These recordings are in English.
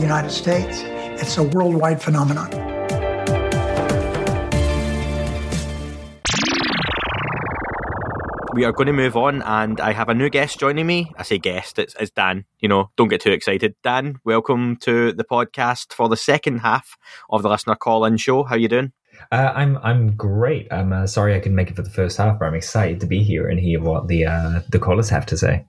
The United States. It's a worldwide phenomenon. we are going to move on, and I have a new guest joining me. I say guest, it's, it's Dan. You know, don't get too excited. Dan, welcome to the podcast for the second half of the listener call-in show. How you doing? Uh, I'm I'm great. I'm uh, sorry I couldn't make it for the first half, but I'm excited to be here and hear what the uh, the callers have to say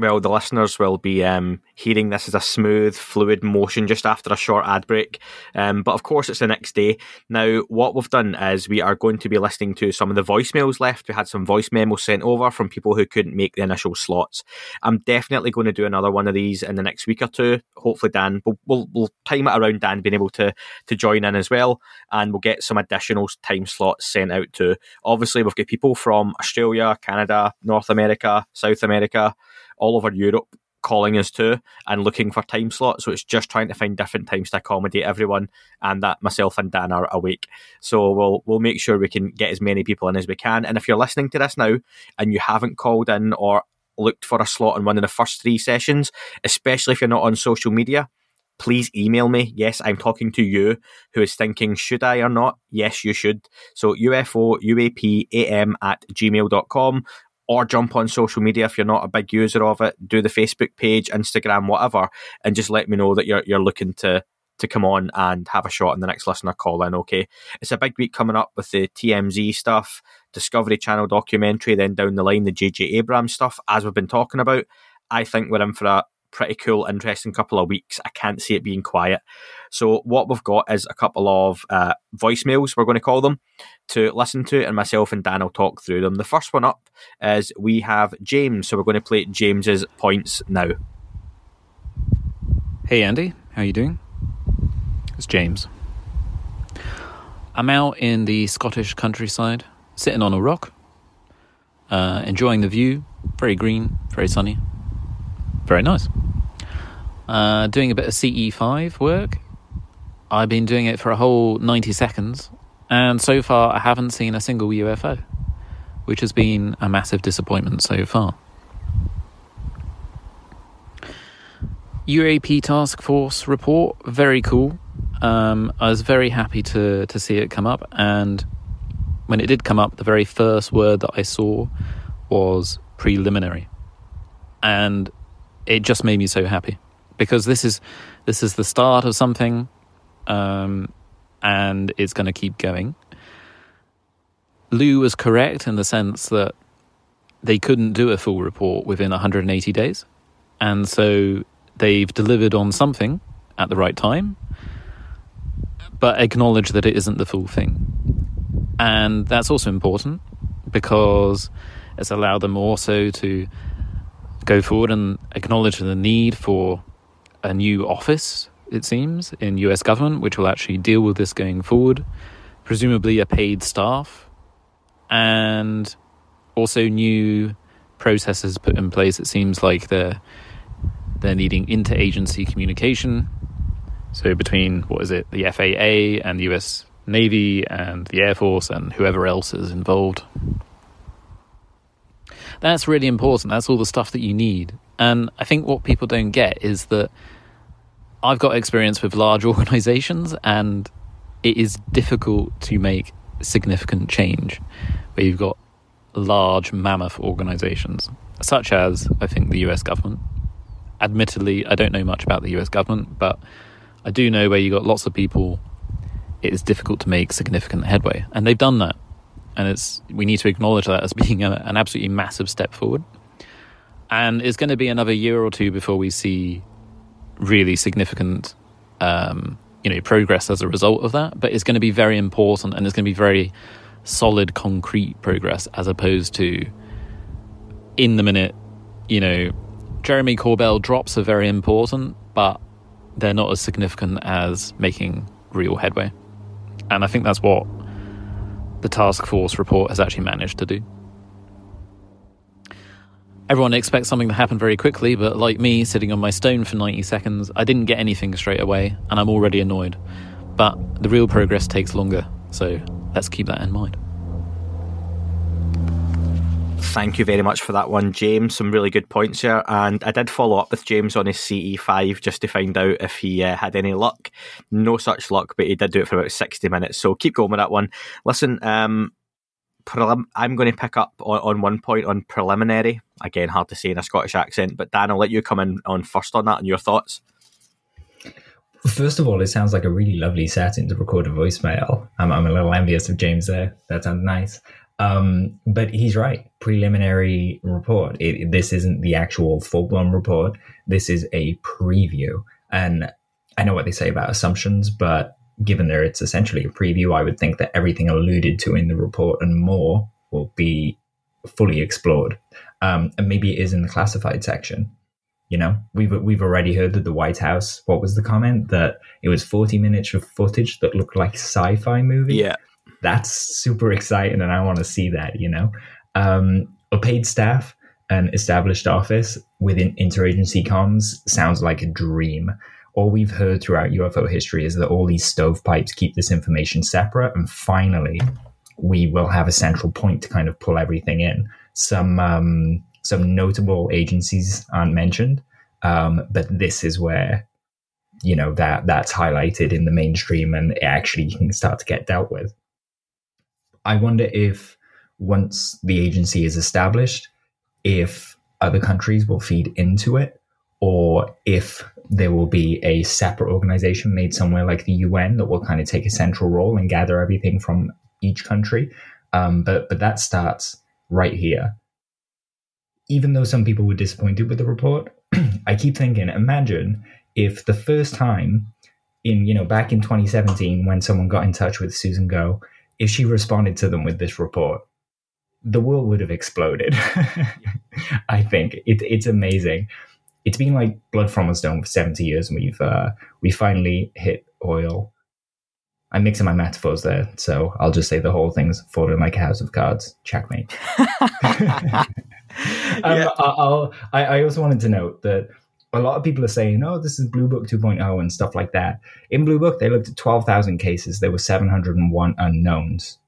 well, the listeners will be um, hearing this as a smooth, fluid motion just after a short ad break. Um, but of course, it's the next day. Now, what we've done is we are going to be listening to some of the voicemails left. We had some voice memos sent over from people who couldn't make the initial slots. I'm definitely going to do another one of these in the next week or two. Hopefully, Dan, we'll, we'll, we'll time it around Dan being able to, to join in as well. And we'll get some additional time slots sent out to. Obviously, we've got people from Australia, Canada, North America, South America all over Europe calling us too and looking for time slots. So it's just trying to find different times to accommodate everyone, and that myself and Dan are awake. So we'll we'll make sure we can get as many people in as we can. And if you're listening to this now and you haven't called in or looked for a slot in one of the first three sessions, especially if you're not on social media. Please email me. Yes, I'm talking to you who is thinking, should I or not? Yes, you should. So UFO UAP AM at gmail.com or jump on social media if you're not a big user of it. Do the Facebook page, Instagram, whatever, and just let me know that you're you're looking to to come on and have a shot in the next listener call in. Okay, it's a big week coming up with the TMZ stuff, Discovery Channel documentary, then down the line the JJ Abrams stuff. As we've been talking about, I think we're in for a pretty cool, interesting couple of weeks. I can't see it being quiet. So, what we've got is a couple of uh, voicemails, we're going to call them, to listen to, and myself and Dan will talk through them. The first one up is we have James, so we're going to play James's points now. Hey, Andy, how are you doing? It's James. I'm out in the Scottish countryside, sitting on a rock, uh, enjoying the view. Very green, very sunny. Very nice. Uh, doing a bit of CE5 work. I've been doing it for a whole 90 seconds, and so far I haven't seen a single UFO, which has been a massive disappointment so far. UAP Task Force report, very cool. Um, I was very happy to, to see it come up, and when it did come up, the very first word that I saw was preliminary. And it just made me so happy. Because this is this is the start of something, um, and it's going to keep going. Lou was correct in the sense that they couldn't do a full report within 180 days, and so they've delivered on something at the right time, but acknowledge that it isn't the full thing, and that's also important because it's allowed them also to go forward and acknowledge the need for a new office, it seems, in US government, which will actually deal with this going forward, presumably a paid staff, and also new processes put in place. It seems like they're they're needing interagency communication. So between what is it, the FAA and the US Navy and the Air Force and whoever else is involved. That's really important. That's all the stuff that you need. And I think what people don't get is that I've got experience with large organizations and it is difficult to make significant change where you've got large mammoth organizations, such as I think the US government. Admittedly, I don't know much about the US government, but I do know where you've got lots of people, it is difficult to make significant headway. And they've done that and it's we need to acknowledge that as being a, an absolutely massive step forward. And it's going to be another year or two before we see really significant, um, you know, progress as a result of that. But it's going to be very important, and it's going to be very solid, concrete progress as opposed to in the minute, you know, Jeremy Corbell drops are very important, but they're not as significant as making real headway. And I think that's what the task force report has actually managed to do. Everyone expects something to happen very quickly, but like me, sitting on my stone for 90 seconds, I didn't get anything straight away, and I'm already annoyed. But the real progress takes longer, so let's keep that in mind. Thank you very much for that one, James. Some really good points here. And I did follow up with James on his CE5 just to find out if he uh, had any luck. No such luck, but he did do it for about 60 minutes. So keep going with that one. Listen, um, prelim- I'm going to pick up on, on one point on preliminary. Again, hard to say in a Scottish accent, but Dan, I'll let you come in on first on that and your thoughts. First of all, it sounds like a really lovely setting to record a voicemail. I'm, I'm a little envious of James there. That sounds nice. Um, but he's right. Preliminary report. It, this isn't the actual full blown report. This is a preview. And I know what they say about assumptions, but given that it's essentially a preview, I would think that everything alluded to in the report and more will be fully explored. Um, and maybe it is in the classified section. You know, we've we've already heard that the White House. What was the comment that it was forty minutes of footage that looked like sci-fi movie? Yeah. that's super exciting and I want to see that, you know. Um, a paid staff, an established office within interagency comms sounds like a dream. All we've heard throughout UFO history is that all these stovepipes keep this information separate, and finally, we will have a central point to kind of pull everything in. Some um, some notable agencies aren't mentioned, um, but this is where you know that that's highlighted in the mainstream, and it actually can start to get dealt with. I wonder if once the agency is established, if other countries will feed into it, or if there will be a separate organization made somewhere like the UN that will kind of take a central role and gather everything from each country. Um, but but that starts right here. Even though some people were disappointed with the report, I keep thinking, imagine if the first time in you know back in 2017 when someone got in touch with Susan Gough if she responded to them with this report, the world would have exploded. I think it, it's amazing. It's been like blood from a stone for seventy years, and we've uh, we finally hit oil. I'm mixing my metaphors there, so I'll just say the whole thing's falling like a house of cards. Checkmate. um, Yeah. I- I'll, I, I also wanted to note that a lot of people are saying, oh, this is Blue Book 2.0 and stuff like that. In Blue Book, they looked at 12,000 cases. There were 701 unknowns.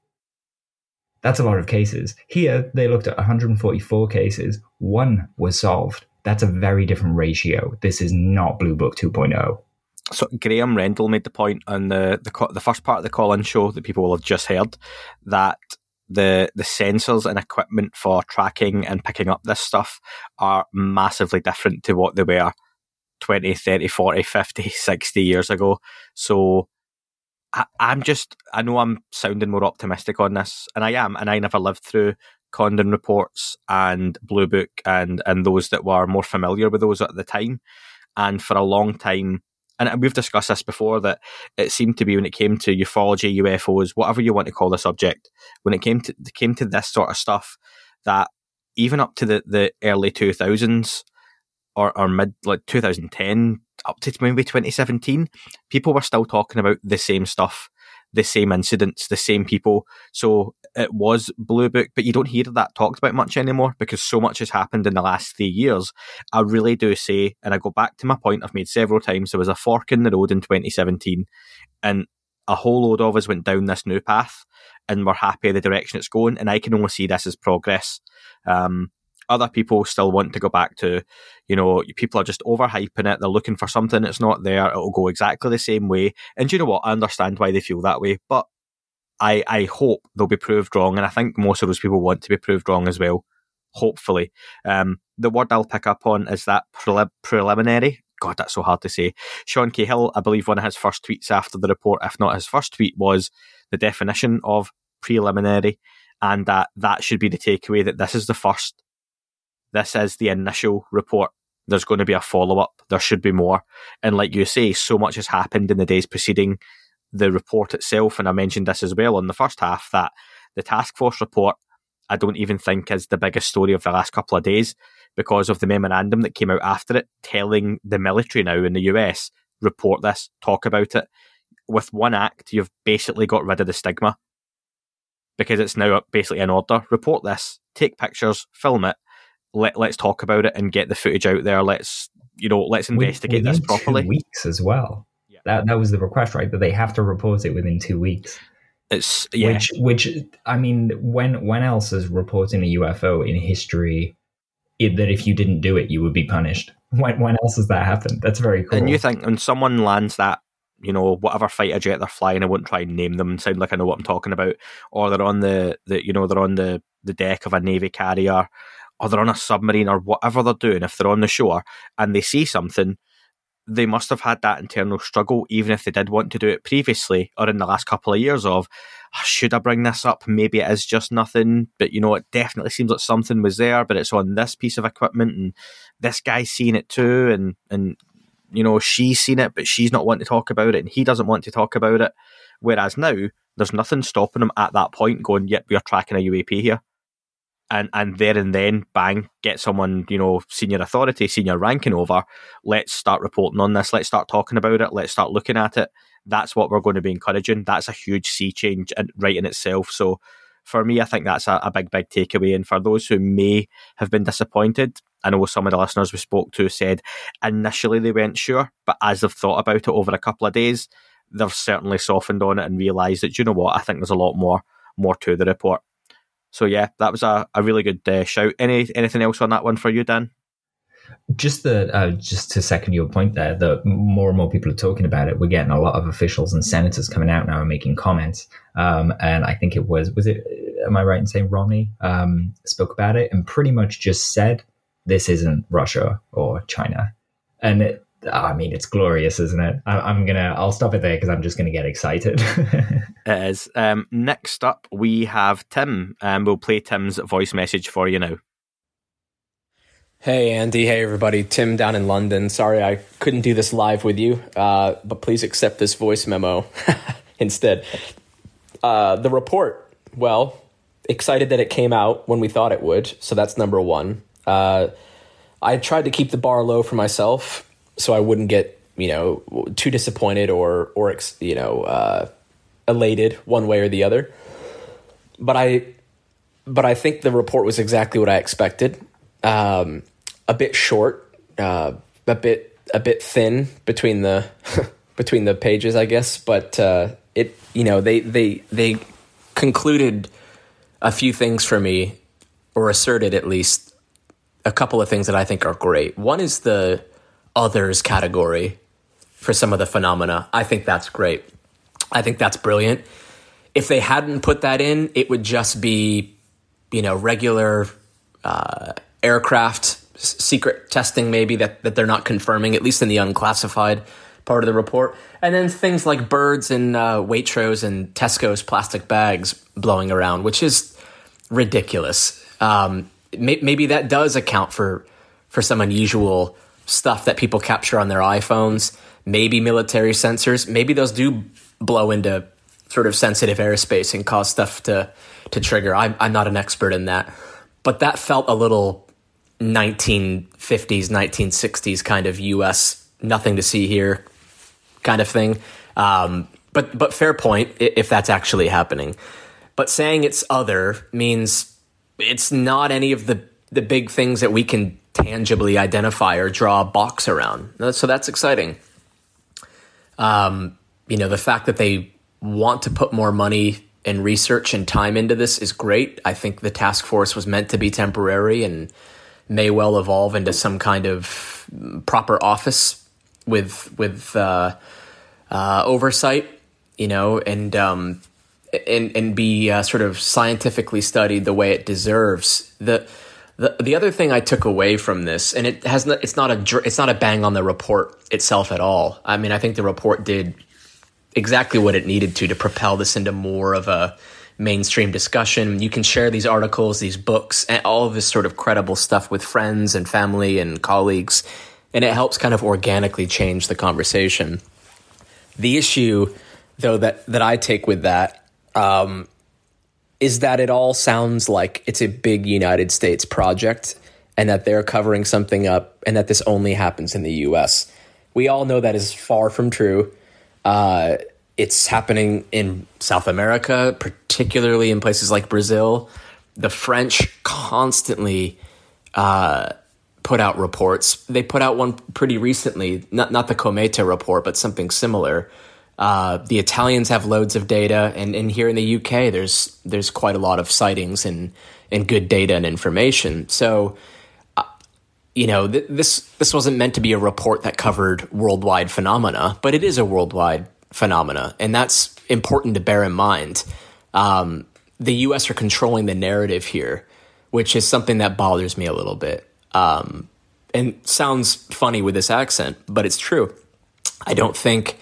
That's a lot of cases. Here, they looked at 144 cases. One was solved. That's a very different ratio. This is not Blue Book oh. 2.0. So Graham Rendell made the point on the the, the first part of the call-in show that people will have just heard that the the sensors and equipment for tracking and picking up this stuff are massively different to what they were 20, 30, 40, 50, 60 years ago. So I, I'm just, I know I'm sounding more optimistic on this, and I am, and I never lived through Condon reports and Blue Book and, and those that were more familiar with those at the time. And for a long time, and we've discussed this before that it seemed to be when it came to ufology, UFOs, whatever you want to call the subject, when it came to came to this sort of stuff, that even up to the, the early two thousands or, or mid like 2010 up to maybe 2017, people were still talking about the same stuff, the same incidents, the same people. So it was Blue Book, but you don't hear that talked about much anymore because so much has happened in the last three years. I really do say, and I go back to my point I've made several times, there was a fork in the road in 2017 and a whole load of us went down this new path and we're happy the direction it's going. And I can only see this as progress. Um, other people still want to go back to, you know, people are just overhyping it. They're looking for something that's not there. It'll go exactly the same way. And you know what? I understand why they feel that way, but I, I hope they'll be proved wrong. And I think most of those people want to be proved wrong as well. Hopefully. Um, the word I'll pick up on is that prelim- preliminary. God, that's so hard to say. Sean Cahill, I believe one of his first tweets after the report, if not his first tweet, was the definition of preliminary and that that should be the takeaway that this is the first this is the initial report. There's going to be a follow up. There should be more. And like you say, so much has happened in the days preceding the report itself. And I mentioned this as well on the first half that the task force report I don't even think is the biggest story of the last couple of days because of the memorandum that came out after it, telling the military now in the US report this, talk about it. With one act, you've basically got rid of the stigma because it's now basically an order. Report this, take pictures, film it, let let's talk about it and get the footage out there. Let's you know let's investigate within this properly. Two weeks as well. Yeah. That that was the request, right? That they have to report it within two weeks. It's yeah, Which which I mean, when when else is reporting a UFO in history it, that if you didn't do it, you would be punished? When when else has that happened? That's very cool. and you think when someone lands that. You know, whatever fighter jet they're flying, I won't try and name them and sound like I know what I'm talking about. Or they're on the, the you know, they're on the, the deck of a Navy carrier, or they're on a submarine, or whatever they're doing. If they're on the shore and they see something, they must have had that internal struggle, even if they did want to do it previously or in the last couple of years of, "Ah, should I bring this up? Maybe it is just nothing, but you know, it definitely seems like something was there, but it's on this piece of equipment and this guy's seen it too. And, and, you know, she's seen it, but she's not wanting to talk about it and he doesn't want to talk about it. Whereas now, there's nothing stopping them at that point going, yep, we are tracking a UAP here. And, and there and then, bang, get someone, you know, senior authority, senior ranking over. Let's start reporting on this. Let's start talking about it. Let's start looking at it. That's what we're going to be encouraging. That's a huge sea change in, right in itself. So for me, I think that's a, a big, big takeaway. And for those who may have been disappointed, I know some of the listeners we spoke to said initially they weren't sure, but as they've thought about it over a couple of days, they've certainly softened on it and realised that, you know what, I think there's a lot more more to the report. So yeah, that was a, a really good uh, shout. Any anything else on that one for you, Dan? just the uh, just to second your point there that more and more people are talking about it we're getting a lot of officials and senators coming out now and making comments um, and i think it was was it am i right in saying romney um, spoke about it and pretty much just said this isn't russia or china and it, i mean it's glorious isn't it I, i'm gonna i'll stop it there because i'm just gonna get excited It is. Um, next up, we have Tim, and we'll play Tim's voice message for you now. Hey, Andy. Hey, everybody. Tim down in London. Sorry I couldn't do this live with you, uh, but please accept this voice memo instead. Uh, the report, well, excited that it came out when we thought it would. So that's number one. Uh, I tried to keep the bar low for myself so I wouldn't get, you know, too disappointed or, or you know, uh, elated one way or the other. But I, but I think the report was exactly what I expected. Um, a bit short, uh, a bit a bit thin between the between the pages, I guess. But uh, it, you know, they they they concluded a few things for me, or asserted at least a couple of things that I think are great. One is the others category for some of the phenomena. I think that's great. I think that's brilliant. If they hadn't put that in, it would just be, you know, regular uh, aircraft s- secret testing, maybe that, that they're not confirming, at least in the unclassified part of the report. And then things like birds and uh, Waitrose and Tesco's plastic bags blowing around, which is ridiculous. Um, may- maybe that does account for for some unusual stuff that people capture on their iPhones. Maybe military sensors. Maybe those do blow into sort of sensitive airspace and cause stuff to to trigger. I'm I'm not an expert in that, but that felt a little 1950s, 1960s kind of U.S. nothing to see here kind of thing. Um, but but fair point if that's actually happening. But saying it's other means it's not any of the the big things that we can tangibly identify or draw a box around. So that's exciting. Um, you know, the fact that they want to put more money and research and time into this is great. I think the task force was meant to be temporary and may well evolve into some kind of proper office with with uh, uh, oversight, you know, and um, and and be uh, sort of scientifically studied the way it deserves. The the the other thing I took away from this, and it has it's not a it's not a bang on the report itself at all. I mean, I think the report did exactly what it needed to to propel this into more of a mainstream discussion. You can share these articles, these books, and all of this sort of credible stuff with friends and family and colleagues, and it helps kind of organically change the conversation. The issue, though, that that I take with that um, is that it all sounds like it's a big United States project and that they're covering something up and that this only happens in the US. We all know that is far from true. Uh, it's happening in South America, particularly in places like Brazil. The French constantly uh, put out reports. They put out one pretty recently, not not the Cometa report, but something similar. Uh, the Italians have loads of data, and, and here in the UK, there's there's quite a lot of sightings and and good data and information. So, uh, you know, th- this this wasn't meant to be a report that covered worldwide phenomena, but it is a worldwide phenomena, and that's important to bear in mind. Um, the U.S. are controlling the narrative here, which is something that bothers me a little bit. Um, and sounds funny with this accent, but it's true. I don't think,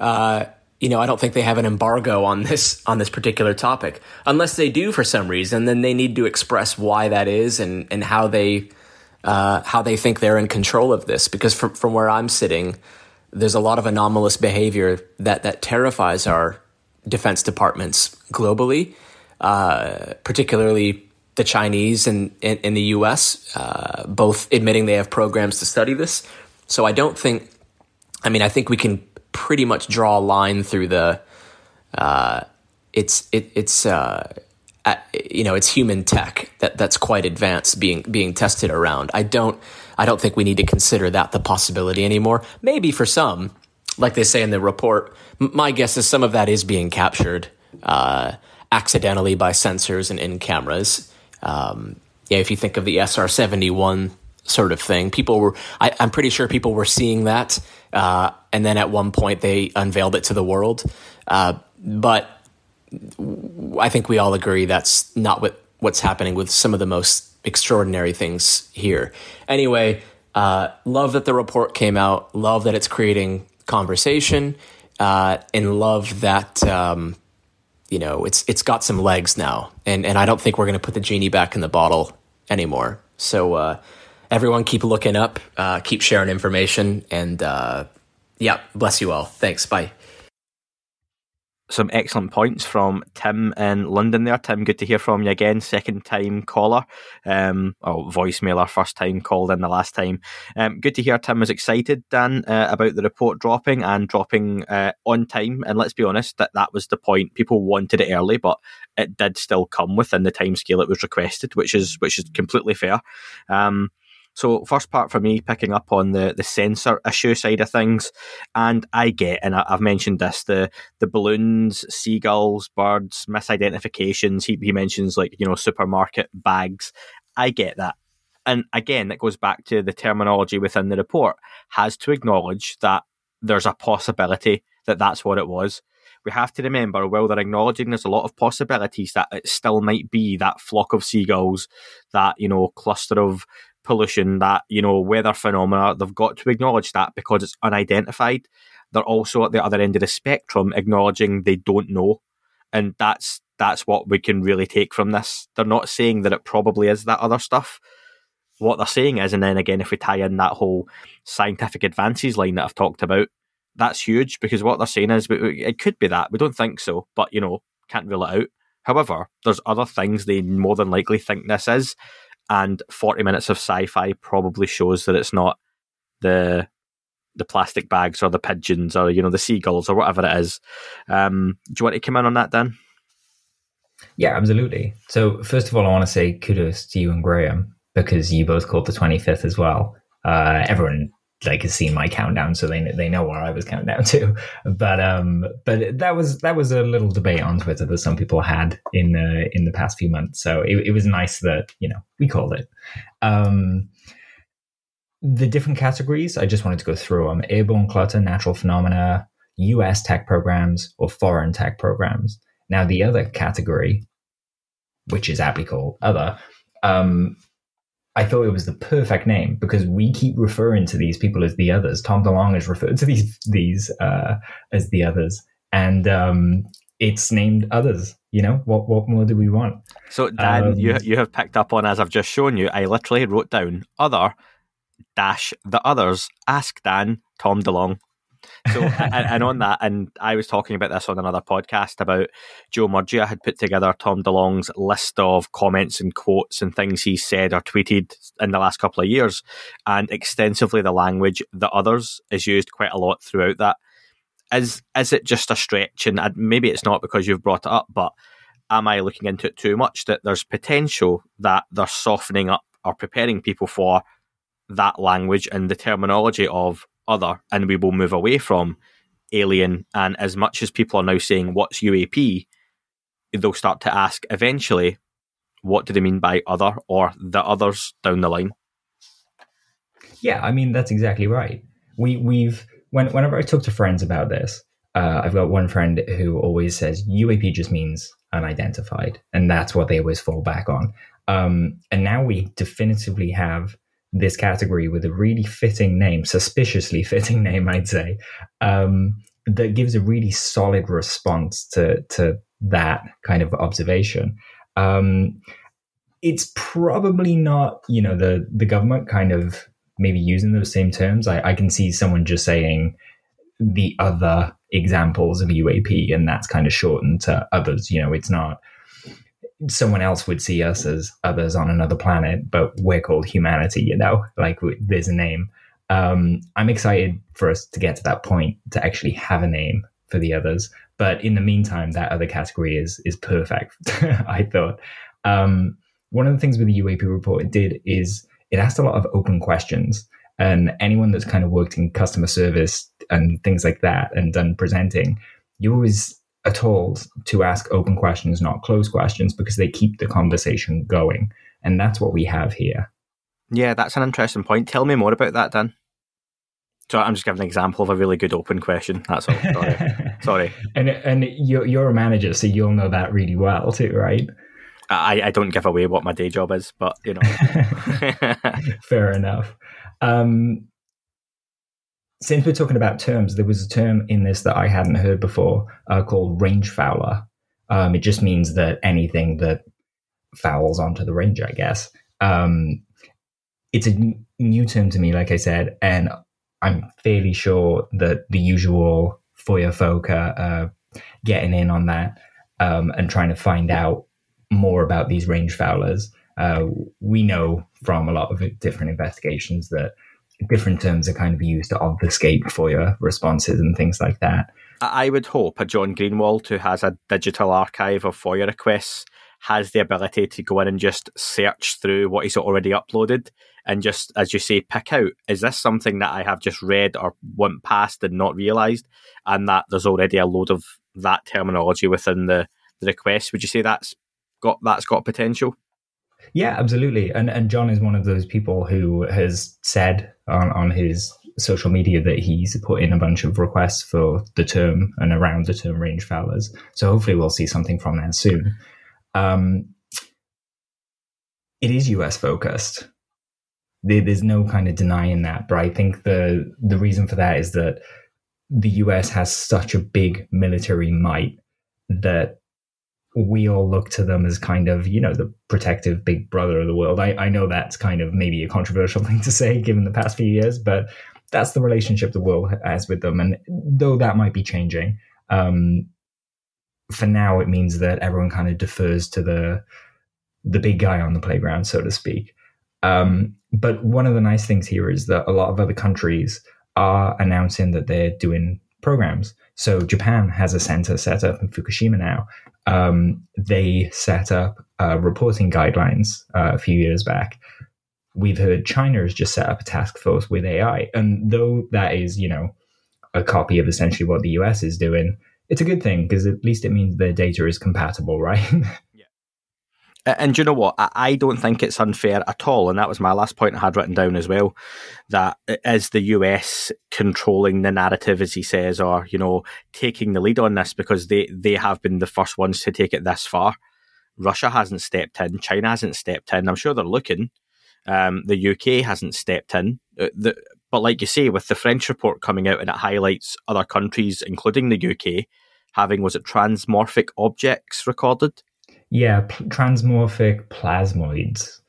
uh, you know, I don't think they have an embargo on this on this particular topic. Unless they do for some reason, then they need to express why that is and and how they uh, how they think they're in control of this. Because from from where I'm sitting, there's a lot of anomalous behavior that that terrifies our defense departments globally, uh, particularly the Chinese and in, the U.S., uh, both admitting they have programs to study this. So I don't think. I mean, I think we can pretty much draw a line through the. Uh, it's it, it's uh, you know it's human tech that that's quite advanced being being tested around. I don't I don't think we need to consider that the possibility anymore. Maybe for some, like they say in the report, my guess is some of that is being captured uh, accidentally by sensors and in cameras. Um, yeah, if you think of the SR seventy one sort of thing, people were. I, am pretty sure people were seeing that, uh, and then at one point they unveiled it to the world. Uh, but I think we all agree that's not what what's happening with some of the most extraordinary things here. Anyway, uh, love that the report came out. Love that it's creating conversation, uh, and love that um, you know it's it's got some legs now, and and I don't think we're going to put the genie back in the bottle anymore. So uh, everyone, keep looking up, uh, keep sharing information, and uh, yeah, bless you all. Thanks. Bye some excellent points from Tim in London there. Tim, good to hear from you again. Second time caller. Um, oh, voicemailer, first time called in the last time. Um, good to hear Tim was excited, Dan, uh, about the report dropping and dropping uh, on time. And let's be honest, that, that was the point. People wanted it early, but it did still come within the time scale it was requested, which is which is completely fair. Um, so first part for me, picking up on the the sensor issue side of things, and I get, and I, have mentioned this, the the balloons, seagulls, birds, misidentifications. He he mentions like you know supermarket bags. I get that. And again, that goes back to the terminology within the report has to acknowledge that there's a possibility that that's what it was we have to remember while they're acknowledging there's a lot of possibilities that it still might be that flock of seagulls, that you know cluster of pollution, that you know weather phenomena. They've got to acknowledge that because it's unidentified. They're also at the other end of the spectrum, acknowledging they don't know, and that's that's what we can really take from this. They're not saying that it probably is that other stuff. What they're saying is, and then again, if we tie in that whole scientific advances line that I've talked about, that's huge because what they're saying is it could be that. We don't think so, but you know, can't rule it out. However, there's other things they more than likely think this is, and 40 minutes of sci-fi probably shows that it's not the the plastic bags or the pigeons or you know the seagulls or whatever it is. Um, do you want to come in on that, Dan? Yeah, absolutely. So first of all, I want to say kudos to you and Graham because you both called the 25th as well. Uh, everyone like has seen my countdown, so they they know where I was counting down to. But um, but that was that was a little debate on Twitter that some people had in the in the past few months. So it, it was nice that you know we called it. Um, the different categories, I just wanted to go through them: airborne clutter, natural phenomena, U.S. tech programs, or foreign tech programs. Now the other category, which is aptly called other, um, I thought it was the perfect name because we keep referring to these people as the others. Tom DeLonge is referred to these these uh, as the others, and um, it's named others. You know what? What more do we want? So Dan, um, you you have picked up on as I've just shown you. I literally wrote down other dash the others. Ask Dan Tom DeLonge. So, and, and, on that, and I was talking about this on another podcast about Joe Murgia had put together Tom DeLonge's list of comments and quotes and things he said or tweeted in the last couple of years, and extensively the language that others" is used quite a lot throughout that. Is is it just a stretch? And maybe it's not because you've brought it up, but am I looking into it too much? That there's potential that they're softening up or preparing people for that language and the terminology of other, and we will move away from alien. And as much as people are now saying, what's UAP? They'll start to ask eventually, what do they mean by other or the others down the line? Yeah, I mean, that's exactly right. We, we've, when, whenever I talk to friends about this, uh, I've got one friend who always says UAP just means unidentified, and that's what they always fall back on. Um, and now we definitively have this category with a really fitting name, suspiciously fitting name, I'd say, um, that gives a really solid response to to that kind of observation. Um, it's probably not, you know, the the government kind of maybe using those same terms. I, I can see someone just saying the other examples of UAP, and that's kind of shortened to others. You know, it's not someone else would see us as others on another planet, but we're called humanity, you know, like there's a name. Um, I'm excited for us to get to that point to actually have a name for the others. But in the meantime, that other category is is perfect. I thought um, one of the things with the UAP report it did is it asked a lot of open questions, and anyone that's kind of worked in customer service and things like that and done presenting, you always are told to ask open questions, not closed questions, because they keep the conversation going. And that's what we have here. Yeah, that's an interesting point. Tell me more about that, Dan. So I'm just giving an example of a really good open question. That's all. Sorry. Sorry. And and you're you're a manager, so you'll know that really well too, right? I, I don't give away what my day job is, but you know. Fair enough. Um, since we're talking about terms, there was a term in this that I hadn't heard before uh, called range fouler. Um, it just means that anything that fouls onto the range, I guess. Um, it's a n- new term to me, like I said, and I'm fairly sure that the usual FOIA folk are uh, getting in on that um, and trying to find out more about these range foulers. Uh, we know from a lot of different investigations that different terms are kind of used to obfuscate FOIA responses and things like that. I would hope a John Greenewald who has a digital archive of FOIA requests has the ability to go in and just search through what he's already uploaded and just, as you say, pick out is this something that I have just read or went past and not realised, and that there's already a load of that terminology within the, the request. Would you say that's got that's got potential? Yeah, absolutely. And and John is one of those people who has said on, on his social media that he's put in a bunch of requests for the term and around the term range foulers. So hopefully we'll see something from there soon. Um, it is US focused. there's no kind of denying that, but I think the the reason for that is that the US has such a big military might that we all look to them as kind of, you know, the protective big brother of the world. I, I know that's kind of maybe a controversial thing to say given the past few years, but that's the relationship the world has with them. And though that might be changing, um, for now it means that everyone kind of defers to the the big guy on the playground, so to speak. Um, but one of the nice things here is that a lot of other countries are announcing that they're doing programs. So Japan has a center set up in Fukushima now. Um, they set up uh, reporting guidelines uh, a few years back. We've heard China has just set up a task force with AI, and though that is, you know, a copy of essentially what the US is doing, it's a good thing because at least it means their data is compatible, right? And do you know what? I don't think it's unfair at all. And that was my last point I had written down as well. That is the US controlling the narrative, as he says, or, you know, taking the lead on this because they, they have been the first ones to take it this far. Russia hasn't stepped in. China hasn't stepped in. I'm sure they're looking. Um, the UK hasn't stepped in. Uh, the, but like you say, with the French report coming out and it highlights other countries, including the UK, having, was it transmorphic objects recorded? Yeah, transmorphic plasmoids,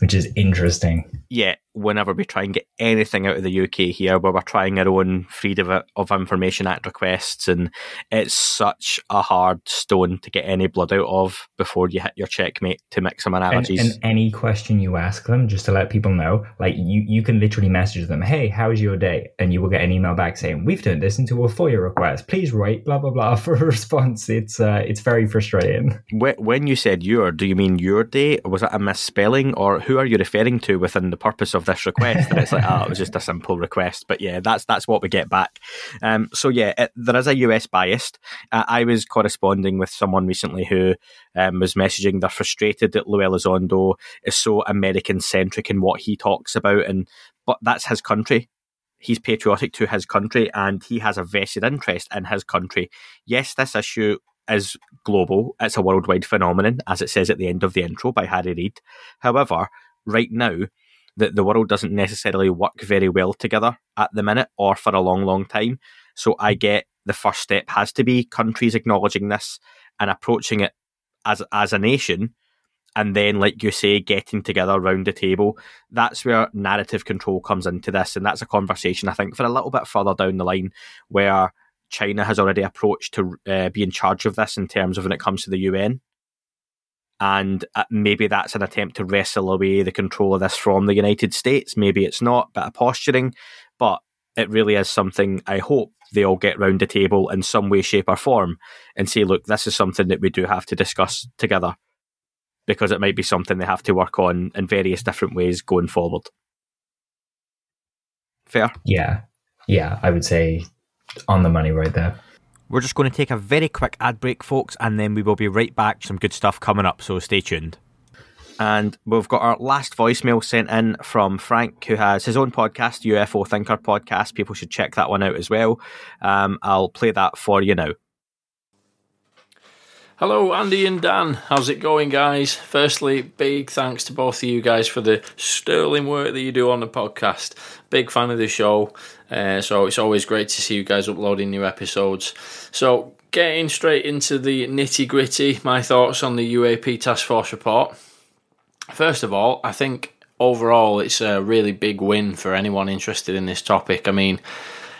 which is interesting. Yeah, whenever we try and get anything out of the UK here, where we're trying our own Freedom of- Information Act requests, and it's such a hard stone to get any blood out of before you hit your checkmate to make some And, analogies. and any question you ask them, just to let people know, like you, you can literally message them, "Hey, how's your day?" and you will get an email back saying, "We've turned this into a FOIA request. Please write blah blah blah for a response." It's uh, it's very frustrating. When you said your, do you mean your day? Was that a misspelling? Or who are you referring to within the purpose of this request? And it's like, oh, it was just a simple request. But yeah, that's that's what we get back. Um, so yeah, it, there is a US biased. Uh, I was corresponding with someone recently who um, was messaging they're frustrated that Lou Elizondo is so American centric in what he talks about, and but that's his country. He's patriotic to his country, and he has a vested interest in his country. Yes, this issue is global. It's a worldwide phenomenon, as it says at the end of the intro by Harry Reid. However, right now, the, the world doesn't necessarily work very well together at the minute or for a long, long time. So I get the first step has to be countries acknowledging this and approaching it as as a nation. And then, like you say, getting together around the table. That's where narrative control comes into this. And that's a conversation, I think, for a little bit further down the line where China has already approached to uh, be in charge of this in terms of when it comes to the UN. And uh, maybe that's an attempt to wrestle away the control of this from the United States. Maybe it's not, bit of posturing, but it really is something I hope they all get round the table in some way, shape, or form and say, look, this is something that we do have to discuss together because it might be something they have to work on in various different ways going forward. Fair? Yeah, yeah, I would say on the money right there. We're just going to take a very quick ad break, folks, and then we will be right back. Some good stuff coming up, so stay tuned. And we've got our last voicemail sent in from Frank, who has his own podcast, UFO Thinker Podcast. People should check that one out as well. Um, I'll play that for you now. Hello, Andy and Dan. How's it going, guys? Firstly, big thanks to both of you guys for the sterling work that you do on the podcast. Big fan of the show, uh, so it's always great to see you guys uploading new episodes. So, getting straight into the nitty gritty, my thoughts on the UAP Task Force report. First of all, I think overall it's a really big win for anyone interested in this topic. I mean,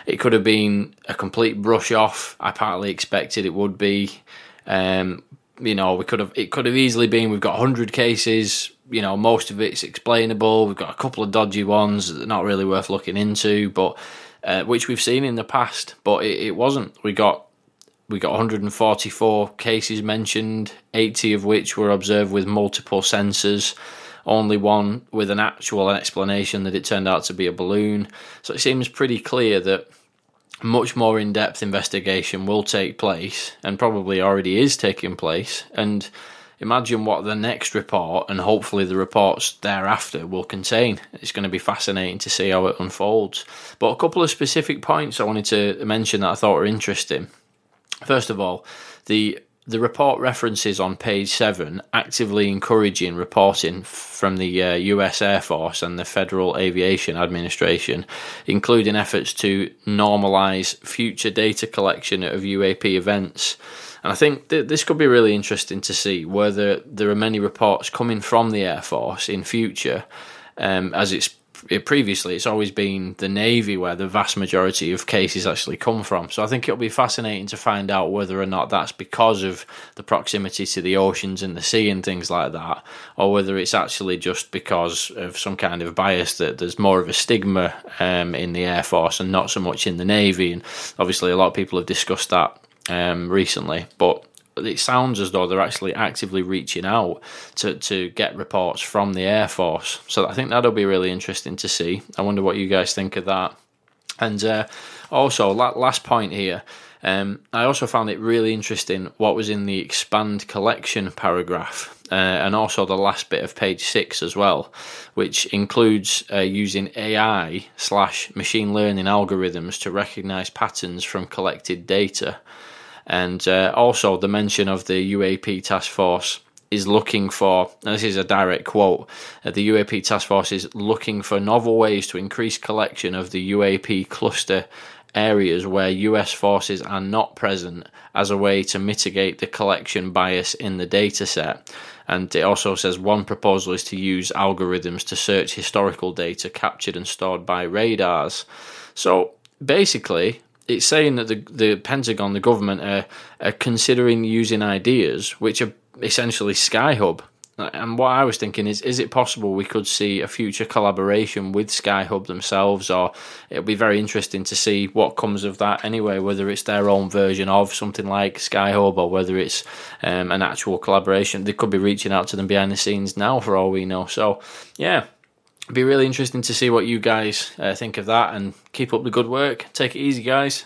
it could have been a complete brush off. I partly expected it would be. Um, you know, we could have it could have easily been we've got 100 cases, you know, most of it's explainable. We've got a couple of dodgy ones that are not really worth looking into, but uh, which we've seen in the past, but it, it wasn't. We got we got 144 cases mentioned, 80 of which were observed with multiple sensors. Only one with an actual explanation that it turned out to be a balloon. So it seems pretty clear that much more in depth investigation will take place and probably already is taking place. And imagine what the next report and hopefully the reports thereafter will contain. It's going to be fascinating to see how it unfolds. But a couple of specific points I wanted to mention that I thought were interesting. First of all, the the report references on page seven actively encouraging reporting from the uh, US Air Force and the Federal Aviation Administration, including efforts to normalize future data collection of UAP events. And I think th- this could be really interesting to see whether there are many reports coming from the Air Force in future, um, as it's it, previously it's always been the navy where the vast majority of cases actually come from. So i think it'll be fascinating to find out whether or not that's because of the proximity to the oceans and the sea and things like that or whether it's actually just because of some kind of bias that there's more of a stigma um, in the air force and not so much in the navy. And obviously a lot of people have discussed that um, recently but it sounds as though they're actually actively reaching out to, to get reports from the Air Force. So I think that'll be really interesting to see. I wonder what you guys think of that. And uh, also, last point here. Um, I also found it really interesting what was in the expand collection paragraph, uh, and also the last bit of page six as well, which includes uh, using AI slash machine learning algorithms to recognize patterns from collected data. And uh, also the mention of the UAP task force is looking for, and this is a direct quote, uh, the UAP task force is looking for novel ways to increase collection of the UAP cluster areas where US forces are not present as a way to mitigate the collection bias in the data set. And it also says one proposal is to use algorithms to search historical data captured and stored by radars. So basically, it's saying that the, the Pentagon, the government, are, are considering using ideas which are essentially Skyhub and what I was thinking is, is it possible we could see a future collaboration with Skyhub themselves, or it'll be very interesting to see what comes of that anyway, whether it's their own version of something like Skyhub or whether it's um, an actual collaboration. They could be reaching out to them behind the scenes now, for all we know. So, yeah, it'd be really interesting to see what you guys uh, think of that and keep up the good work. Take it easy, guys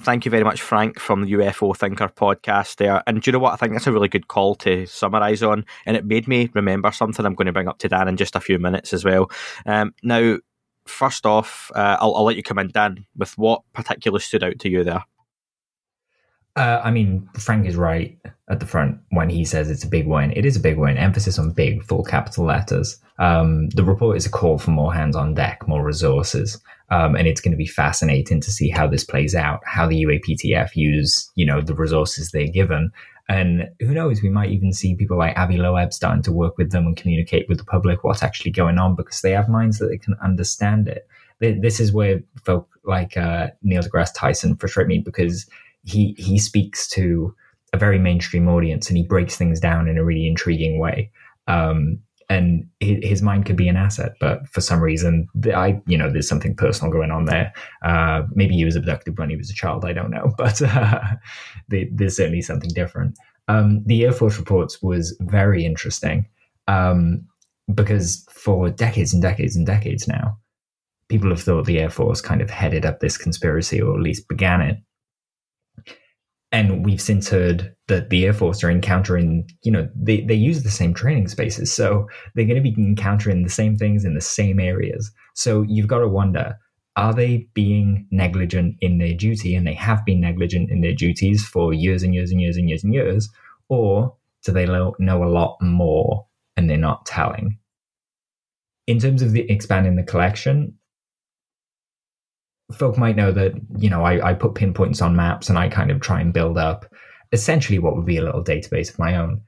thank you very much, Frank, from the UFO Thinker podcast there. And do you know what? I think that's a really good call to summarise on. And it made me remember something I'm going to bring up to Dan in just a few minutes as well. Um, now, first off, uh, I'll, I'll let you come in, Dan, with what particularly stood out to you there. Uh, I mean, Frank is right at the front when he says it's a big win. It is a big win. Emphasis on big, full capital letters. Um, the report is a call for more hands on deck, more resources, um, and it's going to be fascinating to see how this plays out. How the UAPTF use, you know, the resources they're given, and who knows, we might even see people like Avi Loeb starting to work with them and communicate with the public what's actually going on because they have minds that they can understand it. This is where folk like uh, Neil deGrasse Tyson frustrate me because he he speaks to a very mainstream audience and he breaks things down in a really intriguing way. Um, and his mind could be an asset, but for some reason, I you know there's something personal going on there. Uh, maybe he was abducted when he was a child. I don't know, but uh, there's certainly something different. Um, the Air Force reports was very interesting um, because for decades and decades and decades now, people have thought the Air Force kind of headed up this conspiracy or at least began it and we've since heard that the Air Force are encountering, you know, they, they use the same training spaces. So they're going to be encountering the same things in the same areas. So you've got to wonder are they being negligent in their duty? And they have been negligent in their duties for years and years and years and years and years. Or do they know a lot more and they're not telling? In terms of the expanding the collection, folk might know that you know I, I put pinpoints on maps and I kind of try and build up essentially what would be a little database of my own,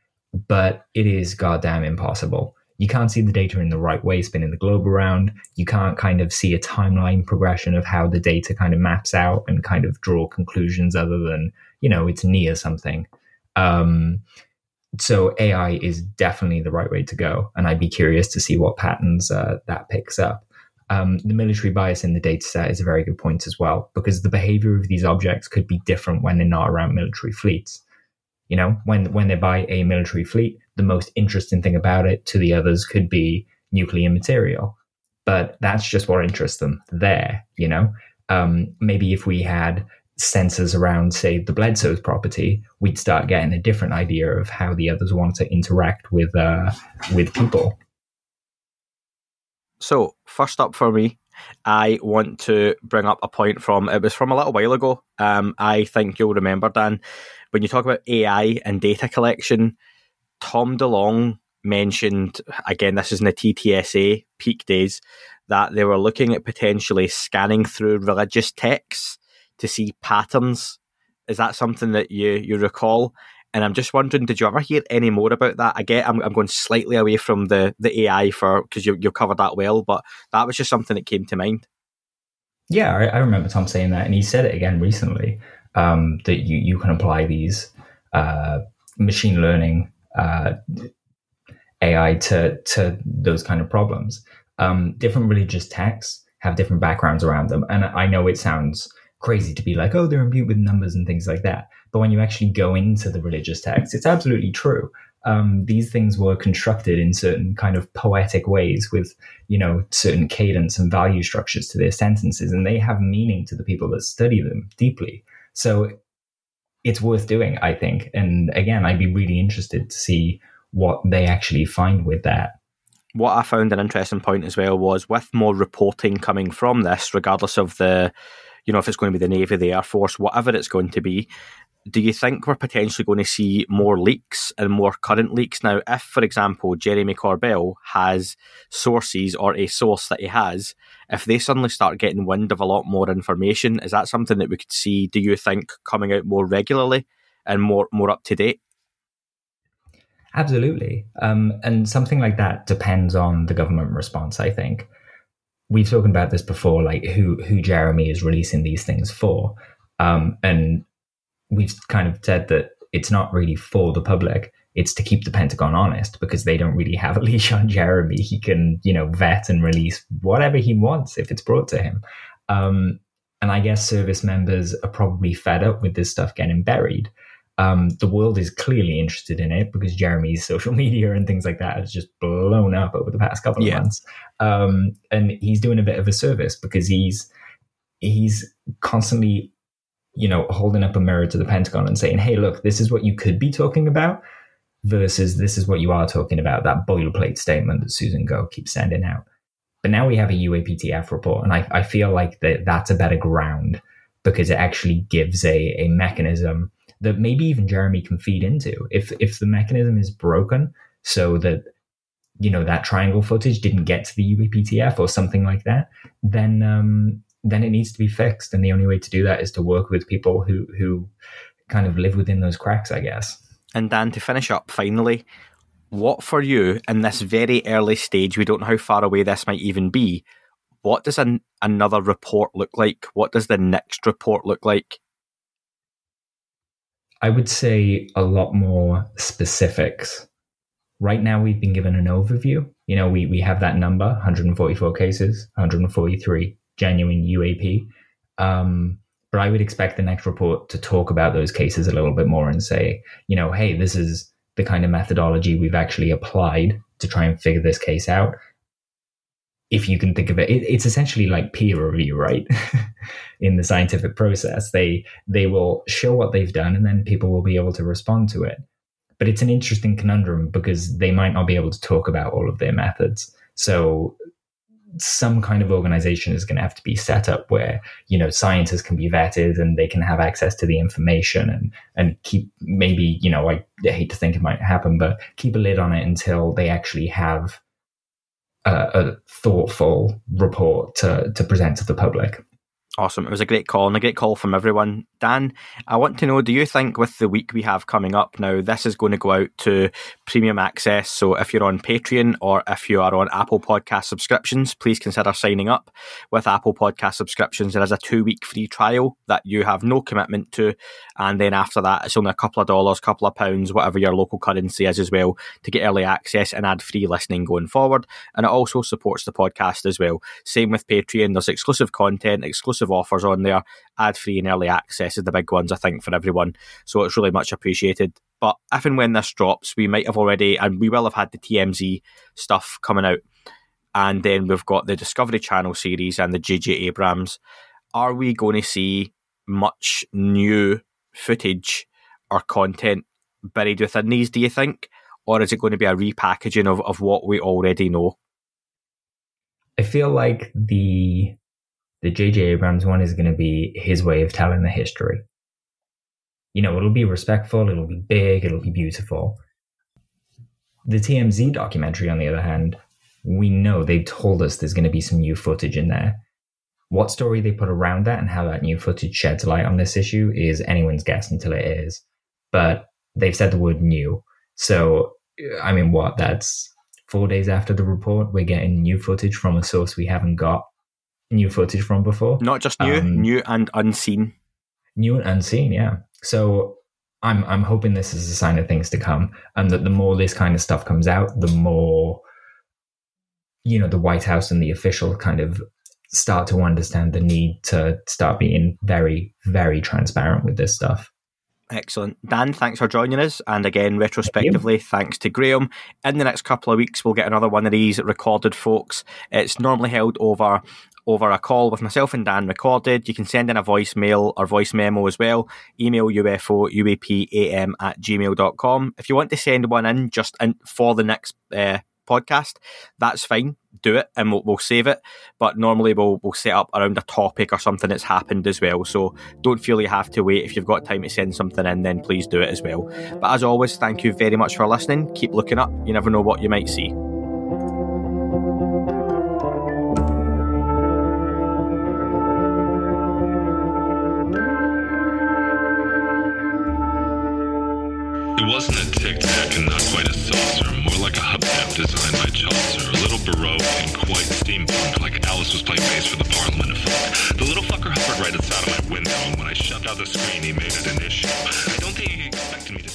but it is goddamn impossible. You can't see the data in the right way, spinning the globe around. You can't kind of see a timeline progression of how the data kind of maps out and kind of draw conclusions other than, you know, it's near something. Um, so AI is definitely the right way to go. And I'd be curious to see what patterns uh, that picks up um, the military bias in the data set is a very good point as well, because the behavior of these objects could be different when they're not around military fleets. You know, when when they buy a military fleet, the most interesting thing about it to the others could be nuclear material, but that's just what interests them there. You know, um, maybe if we had sensors around, say, the Bledsoe's property, we'd start getting a different idea of how the others want to interact with uh, with people. So, first up for me, I want to bring up a point from it was from a little while ago. Um, I think you'll remember, Dan, when you talk about AI and data collection, Tom DeLonge mentioned again, this is in the TTSA peak days, that they were looking at potentially scanning through religious texts to see patterns. Is that something that you you recall? And I'm just wondering, did you ever hear any more about that? I get I'm, I'm going slightly away from the, the AI for because you, you covered that well, but that was just something that came to mind. Yeah, I, I remember Tom saying that, and he said it again recently um, that you, you can apply these uh, machine learning uh, AI to to those kind of problems. Um, different religious texts have different backgrounds around them, and I know it sounds crazy to be like, oh, they're imbued with numbers and things like that. But when you actually go into the religious text, it's absolutely true. Um, these things were constructed in certain kind of poetic ways with, you know, certain cadence and value structures to their sentences, and they have meaning to the people that study them deeply. So it's worth doing, I think. And again, I'd be really interested to see what they actually find with that what I found an interesting point as well was with more reporting coming from this, regardless of the, you know, if it's going to be the Navy, the Air Force, whatever it's going to be, do you think we're potentially going to see more leaks and more current leaks now? If, for example, Jeremy Corbell has sources or a source that he has, if they suddenly start getting wind of a lot more information, is that something that we could see? Do you think coming out more regularly and more more up to date? Absolutely, um, and something like that depends on the government response. I think we've spoken about this before, like who who Jeremy is releasing these things for, um, and we've kind of said that it's not really for the public. It's to keep the Pentagon honest because they don't really have a leash on Jeremy. He can, you know, vet and release whatever he wants if it's brought to him. Um, and I guess service members are probably fed up with this stuff getting buried. Um, the world is clearly interested in it because Jeremy's social media and things like that has just blown up over the past couple of Yeah. months. Um, and he's doing a bit of a service because he's he's constantly, you know, holding up a mirror to the Pentagon and saying, "Hey, look, this is what you could be talking about." Versus this is what you are talking about, that boilerplate statement that Susan Gough keeps sending out. But now we have a UAPTF report, and I, I feel like that that's a better ground because it actually gives a, a mechanism that maybe even Jeremy can feed into. If if the mechanism is broken so that you know that triangle footage didn't get to the UAPTF or something like that, then um, then it needs to be fixed. And the only way to do that is to work with people who who kind of live within those cracks, I guess. And Dan, to finish up, finally, what for you in this very early stage? We don't know how far away this might even be. What does an, another report look like? What does the next report look like? I would say a lot more specifics. Right now, we've been given an overview. You know, we, we have that number 144 cases, 143 genuine UAP. Um, but I would expect the next report to talk about those cases a little bit more and say, you know, hey, this is the kind of methodology we've actually applied to try and figure this case out. If you can think of it, it it's essentially like peer review, right? In the scientific process, they they will show what they've done, and then people will be able to respond to it. But it's an interesting conundrum because they might not be able to talk about all of their methods. So some kind of organization is going to have to be set up where you know scientists can be vetted and they can have access to the information and and keep maybe you know I hate to think it might happen but keep a lid on it until they actually have a, a thoughtful report to to present to the public. Awesome. It was a great call and a great call from everyone. Dan, I want to know do you think with the week we have coming up now, this is going to go out to premium access? So if you're on Patreon or if you are on Apple Podcast subscriptions, please consider signing up. With Apple Podcast subscriptions, there is a two week free trial that you have no commitment to. And then after that, it's only a couple of dollars, couple of pounds, whatever your local currency is as well, to get early access and ad free listening going forward. And it also supports the podcast as well. Same with Patreon. There's exclusive content, exclusive offers on there. Ad free and early access is the big ones, I think, for everyone. So it's really much appreciated. But if and when this drops, we might have already, and we will have had the TMZ stuff coming out. And then we've got the Discovery Channel series and the JJ Abrams. Are we going to see much new footage or content buried within these, do you think? Or is it going to be a repackaging of, of what we already know? I feel like the the J.J. Abrams one is going to be his way of telling the history. You know, it'll be respectful, it'll be big, it'll be beautiful. The TMZ documentary, on the other hand, we know they've told us there's going to be some new footage in there. What story they put around that and how that new footage sheds light on this issue is anyone's guess until it is. But they've said the word new. So, I mean, what? That's four days after the report. We're getting new footage from a source we haven't got new footage from before. Not just new, Um, new and unseen. New and unseen, yeah. So I'm I'm hoping this is a sign of things to come, and that the more this kind of stuff comes out, the more you know the White House and the official kind of start to understand the need to start being very very transparent with this stuff. Excellent. Dan, thanks for joining us. And again, retrospectively, thanks to Graham. In the next couple of weeks, we'll get another one of these recorded, folks. It's normally held over over a call with myself and Dan recorded. You can send in a voicemail or voice memo as well. Email UFO UAPAM at gmail.com. If you want to send one in just in for the next uh, podcast, that's fine. do it and we'll, we'll save it. But normally we'll we'll set up around a topic or something that's happened as well. So don't feel you have to wait. If you've got time to send something in, then please do it as well. But as always, thank you very much for listening. Keep looking up. You never know what you might see. Like a hubcap designed by Chaucer. A little baroque and quite steampunk, like Alice was playing bass for the Parliament of Folk. The little fucker hovered right outside of my window, and when I shoved out the screen, he made it an issue. I don't think he expected me to.